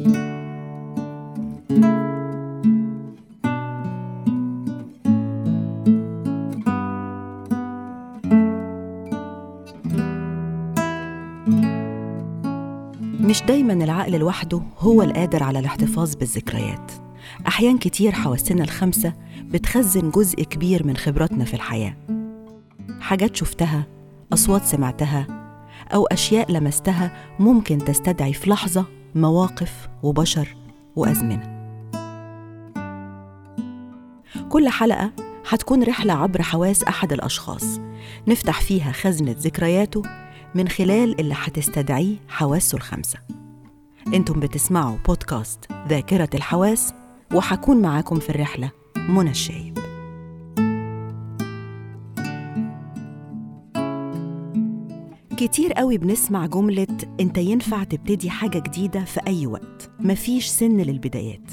مش دايما العقل لوحده هو القادر على الاحتفاظ بالذكريات. أحيان كتير حواسنا الخمسة بتخزن جزء كبير من خبراتنا في الحياة. حاجات شفتها أصوات سمعتها أو أشياء لمستها ممكن تستدعي في لحظة مواقف وبشر وأزمنة. كل حلقة هتكون رحلة عبر حواس أحد الأشخاص. نفتح فيها خزنة ذكرياته من خلال اللي هتستدعيه حواسه الخمسة. أنتم بتسمعوا بودكاست ذاكرة الحواس وحكون معاكم في الرحلة منى الشايب. كتير قوي بنسمع جملة أنت ينفع تبتدي حاجة جديدة في أي وقت. مفيش سن للبدايات.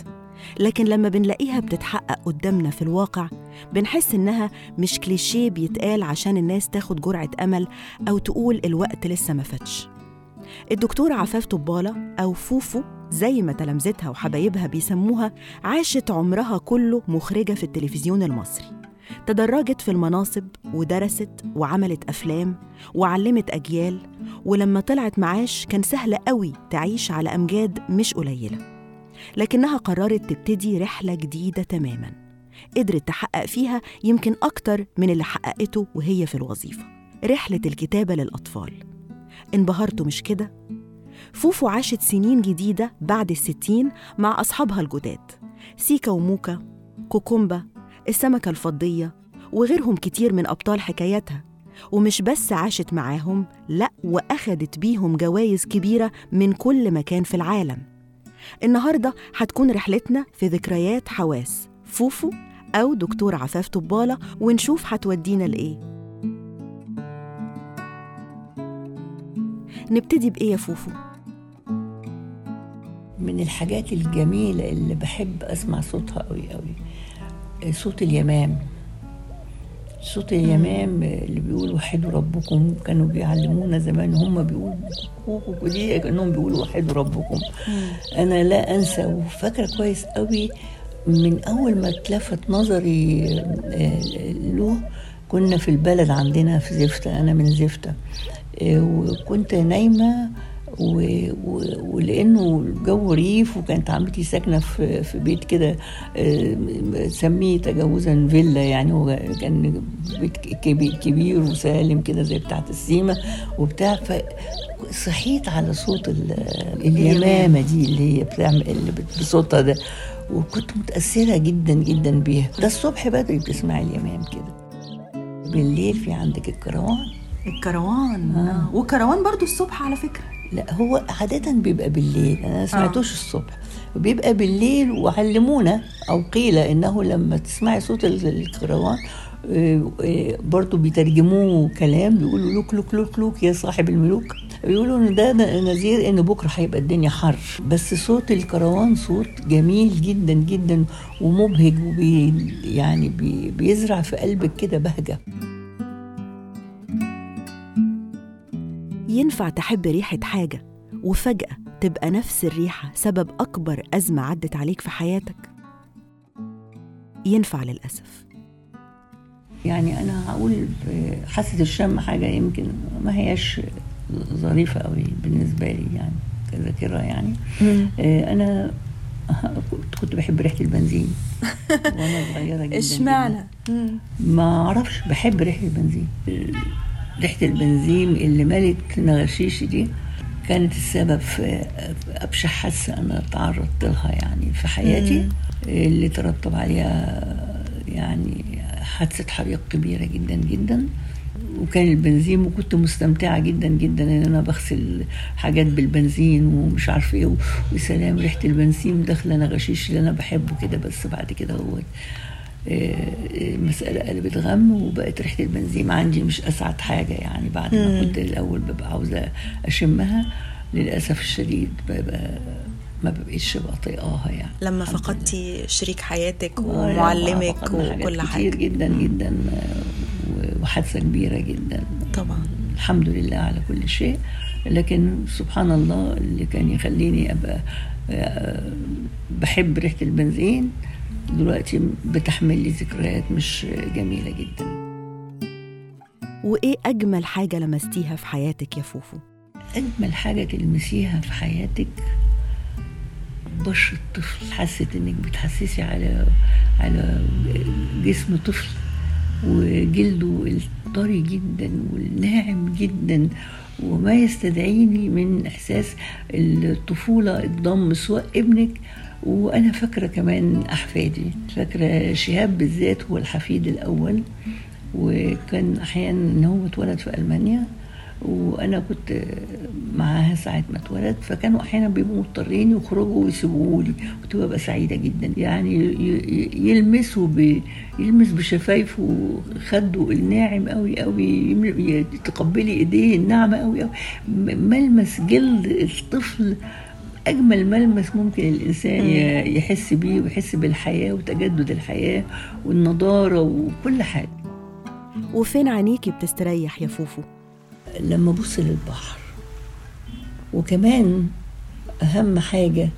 لكن لما بنلاقيها بتتحقق قدامنا في الواقع بنحس إنها مش كليشيه بيتقال عشان الناس تاخد جرعة أمل أو تقول الوقت لسه ما فاتش. الدكتورة عفاف طبالة أو فوفو زي ما تلامذتها وحبايبها بيسموها عاشت عمرها كله مخرجة في التلفزيون المصري. تدرجت في المناصب ودرست وعملت أفلام وعلمت أجيال ولما طلعت معاش كان سهل قوي تعيش على أمجاد مش قليلة. لكنها قررت تبتدي رحلة جديدة تماماً. قدرت تحقق فيها يمكن أكتر من اللي حققته وهي في الوظيفة. رحلة الكتابة للأطفال. انبهرتوا مش كده؟ فوفو عاشت سنين جديدة بعد الستين مع أصحابها الجداد. سيكا وموكا كوكومبا السمكة الفضية وغيرهم كتير من أبطال حكاياتها ومش بس عاشت معاهم لأ وأخدت بيهم جوائز كبيرة من كل مكان في العالم. النهاردة هتكون رحلتنا في ذكريات حواس. فوفو أو دكتور عفاف طبالة ونشوف هتودينا لإيه. نبتدي بإيه يا فوفو؟ من الحاجات الجميلة اللي بحب أسمع صوتها قوي قوي صوت اليمام. صوت اليمام اللي بيقولوا وحدوا ربكم كانوا بيعلمونا زمان هم بيقولوا كوكو دي كأنهم بيقولوا وحدوا ربكم. أنا لا أنسى وفاكرة كويس قوي من أول ما اتلفت نظري له كنا في البلد عندنا في زفتة أنا من زفتة وكنت نايمة و... و... ولأنه الجو ريف وكانت عمتي ساكنة في, في بيت كده سميه تجاوزا فيلا يعني هو كان بيت كبير وسالم كده زي بتاعة السيمه وبتاع فصحيت على صوت اليمامة دي اللي هي بتعمل اللي بصوتها ده وكنت متأثرة جدا جدا بيها. ده الصبح بدري بتسمعي اليمام كده. بالليل في عندك الكروان؟ الكروان آه. والكروان برضو الصبح على فكرة. لا هو عادة بيبقى بالليل. أنا ما سمعتوش آه. الصبح. بيبقى بالليل وعلمونا أو قيل إنه لما تسمعي صوت الكروان برضو بيترجموه كلام بيقولوا لوك لوك لوك لوك يا صاحب الملوك. بيقولوا إن ده نذير إن بكرة هيبقى الدنيا حر. بس صوت الكروان صوت جميل جدا جدا ومبهج وبي يعني بي بيزرع في قلبك كده بهجة. ينفع تحب ريحة حاجة وفجأة تبقى نفس الريحة سبب أكبر أزمة عدت عليك في حياتك؟ ينفع للأسف. يعني أنا هقول حاسة الشم حاجة يمكن ما هياش ظريفة قوي بالنسبة لي يعني كذاكرة يعني. أنا كنت بحب ريحة البنزين وأنا صغيرة جدا إشمعنى؟ ما أعرفش بحب ريحة البنزين. ريحة البنزين اللي ملت نغشيش دي كانت السبب في أبشع حادثة أنا تعرضت لها يعني في حياتي اللي ترتب عليها يعني حادثة حريق كبيرة جدا جدا. وكان البنزين وكنت مستمتعة جدا جدا إن أنا بغسل حاجات بالبنزين ومش عارفه إيه وسلام ريحة البنزين داخلة نغشيش اللي أنا بحبه كده بس بعد كده هو المسألة قلبت غم وبقت ريحة البنزين عندي مش أسعد حاجة يعني بعد ما كنت الأول ببقى عاوزة أشمها. للأسف الشديد ببقى ما بقيتش بطيقاها يعني. لما فقدتي شريك حياتك ومعلمك وكل حاجة. كتير جدا جدا وحادثة كبيرة جدا. طبعا. الحمد لله على كل شيء. لكن سبحان الله اللي كان يخليني أبقى آه، بحب ريحة البنزين دلوقتي بتحمل لي ذكريات مش جميلة جدا وإيه أجمل حاجة لمستيها في حياتك يا فوفو؟ أجمل حاجة تلمسيها في حياتك بشرة طفل حست إنك بتحسسي على على جسم طفل وجلده الطري جدا والناعم جدا وما يستدعيني من إحساس الطفولة الضم سواء ابنك وأنا فاكرة كمان أحفادي فاكرة شهاب بالذات هو الحفيد الأول وكان أحيانا إن هو اتولد في ألمانيا وأنا كنت معاها ساعة ما اتولد فكانوا أحيانا بيبقوا مضطرين يخرجوا ويسيبوه لي كنت ببقى سعيدة جدا. يعني يلمسوا ب... يلمس بشفايفه خده الناعم قوي قوي تقبلي إيديه الناعمة قوي قوي ملمس جلد الطفل أجمل ملمس ممكن الإنسان يحس بيه ويحس بالحياة وتجدد الحياة والنضارة وكل حاجة. وفين عينيكي بتستريح يا فوفو؟ لما أبص للبحر. وكمان أهم حاجة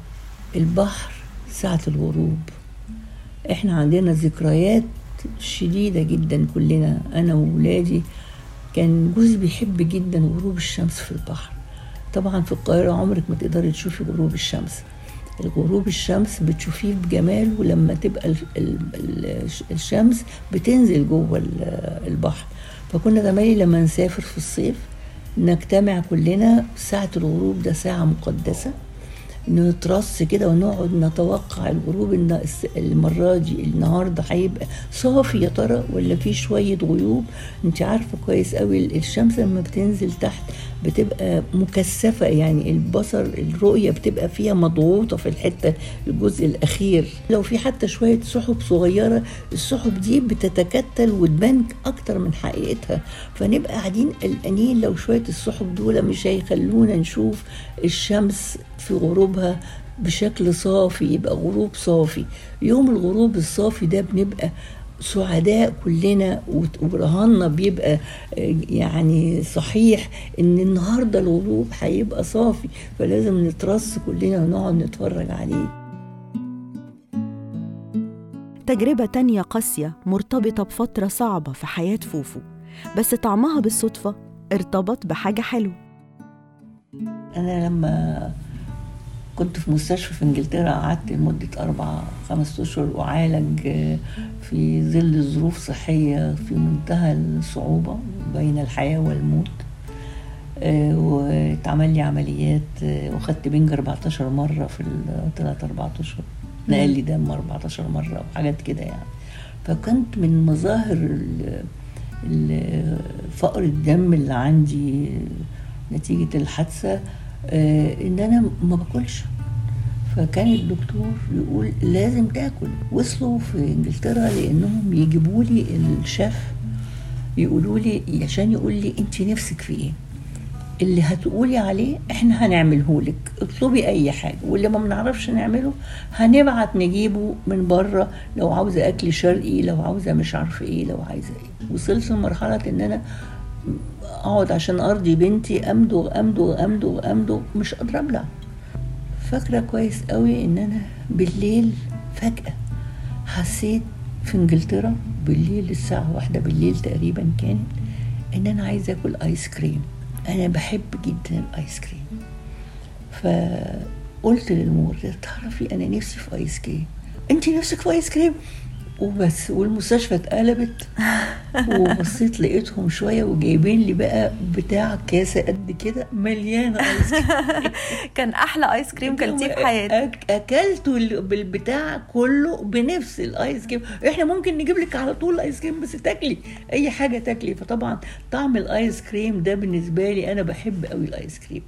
البحر ساعة الغروب. إحنا عندنا ذكريات شديدة جدا كلنا أنا وولادي. كان جوزي بيحب جدا غروب الشمس في البحر. طبعا في القاهرة عمرك ما تقدري تشوفي غروب الشمس. الغروب الشمس بتشوفيه بجماله لما تبقى ال- ال- ال- الشمس بتنزل جوه ال- البحر. فكنا زمايلي لما نسافر في الصيف نجتمع كلنا ساعة الغروب ده ساعة مقدسة. نترص كده ونقعد نتوقع الغروب المرة دي النهارده هيبقى صافي يا ترى ولا في شوية غيوب؟ انت عارفة كويس قوي ال- الشمس لما بتنزل تحت بتبقى مكثفة يعني البصر الرؤية بتبقى فيها مضغوطة في الحتة الجزء الأخير. لو في حتى شوية سحب صغيرة السحب دي بتتكتل وتبان أكتر من حقيقتها. فنبقى قاعدين قلقانين لو شوية السحب دول مش هيخلونا نشوف الشمس في غروبها بشكل صافي يبقى غروب صافي. يوم الغروب الصافي ده بنبقى سعداء كلنا ورهاننا بيبقى آه، يعني صحيح إن النهارده الغروب هيبقى صافي فلازم نترص كلنا ونقعد نتفرج عليه. تجربة تانية قاسية مرتبطة بفترة صعبة في حياة فوفو بس طعمها بالصدفة ارتبط بحاجة حلوة. أنا لما كنت في مستشفى في انجلترا قعدت لمدة أربع خمس أشهر أعالج آه، في ظل ظروف صحية في منتهى الصعوبة بين الحياة والموت. آه، واتعمل لي عمليات آه، وخدت بنج 14 مرة في الثلاث أربع أشهر نقل لي دم 14 مرة وحاجات كده يعني. فكنت من مظاهر فقر الدم اللي عندي نتيجة الحادثة آه، إن أنا ما باكلش. فكان الدكتور يقول لازم تاكل. وصلوا في إنجلترا لأنهم يجيبوا لي الشيف يقولوا لي عشان يقول لي انت نفسك في إيه؟ اللي هتقولي عليه إحنا هنعمله لك. اطلبي أي حاجة. واللي ما بنعرفش نعمله هنبعت نجيبه من بره. لو عاوزة أكل شرقي لو عاوزة مش عارفة إيه لو عايزة إيه. وصلت لمرحلة إن أنا أقعد عشان أرضي بنتي أمضغ أمضغ أمضغ أمضغ مش قادرة ابلع فاكرة كويس قوي إن أنا بالليل فجأة حسيت في إنجلترا بالليل الساعة واحدة بالليل تقريبا كانت إن أنا عايزة آكل ايس كريم أنا بحب جدا الايس كريم فقلت للممرضة تعرفي أنا نفسي في ايس كريم انت نفسك في ايس كريم وبس والمستشفى اتقلبت. وبصيت لقيتهم شوية وجايبين لي بقى بتاع كاسه قد كده. مليانة ايس كريم كان أحلى ايس كريم كلتيه في حياتك أكلته ال- بالبتاع كله بنفس الايس كريم إحنا ممكن نجيب لك على طول ايس كريم بس تاكلي أي حاجة تاكلي. فطبعا طعم الايس كريم ده بالنسبة لي أنا بحب قوي الايس كريم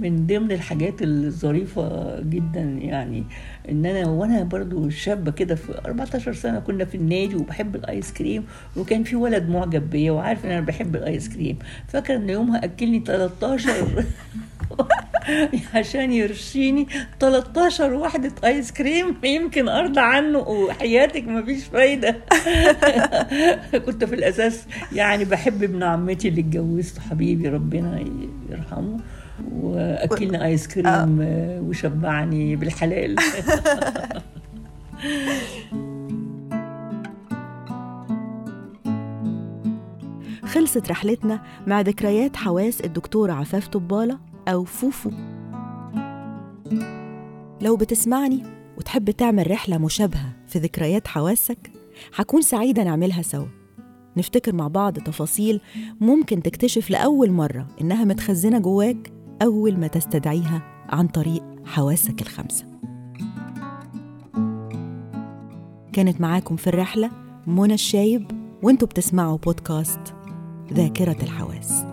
من ضمن الحاجات الظريفة جدا يعني. إن أنا وأنا برضو شابه كده في 14 سنة كنا في النادي وبحب الآيس كريم وكان في ولد معجب بيا وعارف إن أنا بحب الآيس كريم. فاكر إن يومها أكلني 13 عشان يرشيني 13 واحدة آيس كريم يمكن أرضى عنه وحياتك مفيش فايدة. كنت في الأساس يعني بحب ابن عمتي اللي اتجوزته حبيبي ربنا يرحمه. واكلني آيس كريم آه، وشبعني بالحلال. خلصت رحلتنا مع ذكريات حواس الدكتورة عفاف طبالة أو فوفو. لو بتسمعني وتحب تعمل رحلة مشابهة في ذكريات حواسك هكون سعيدة نعملها سوا. نفتكر مع بعض تفاصيل ممكن تكتشف لأول مرة إنها متخزنة جواك أول ما تستدعيها عن طريق حواسك الخمسة. كانت معاكم في الرحلة منى الشايب وانتوا بتسمعوا بودكاست ذاكرة الحواس.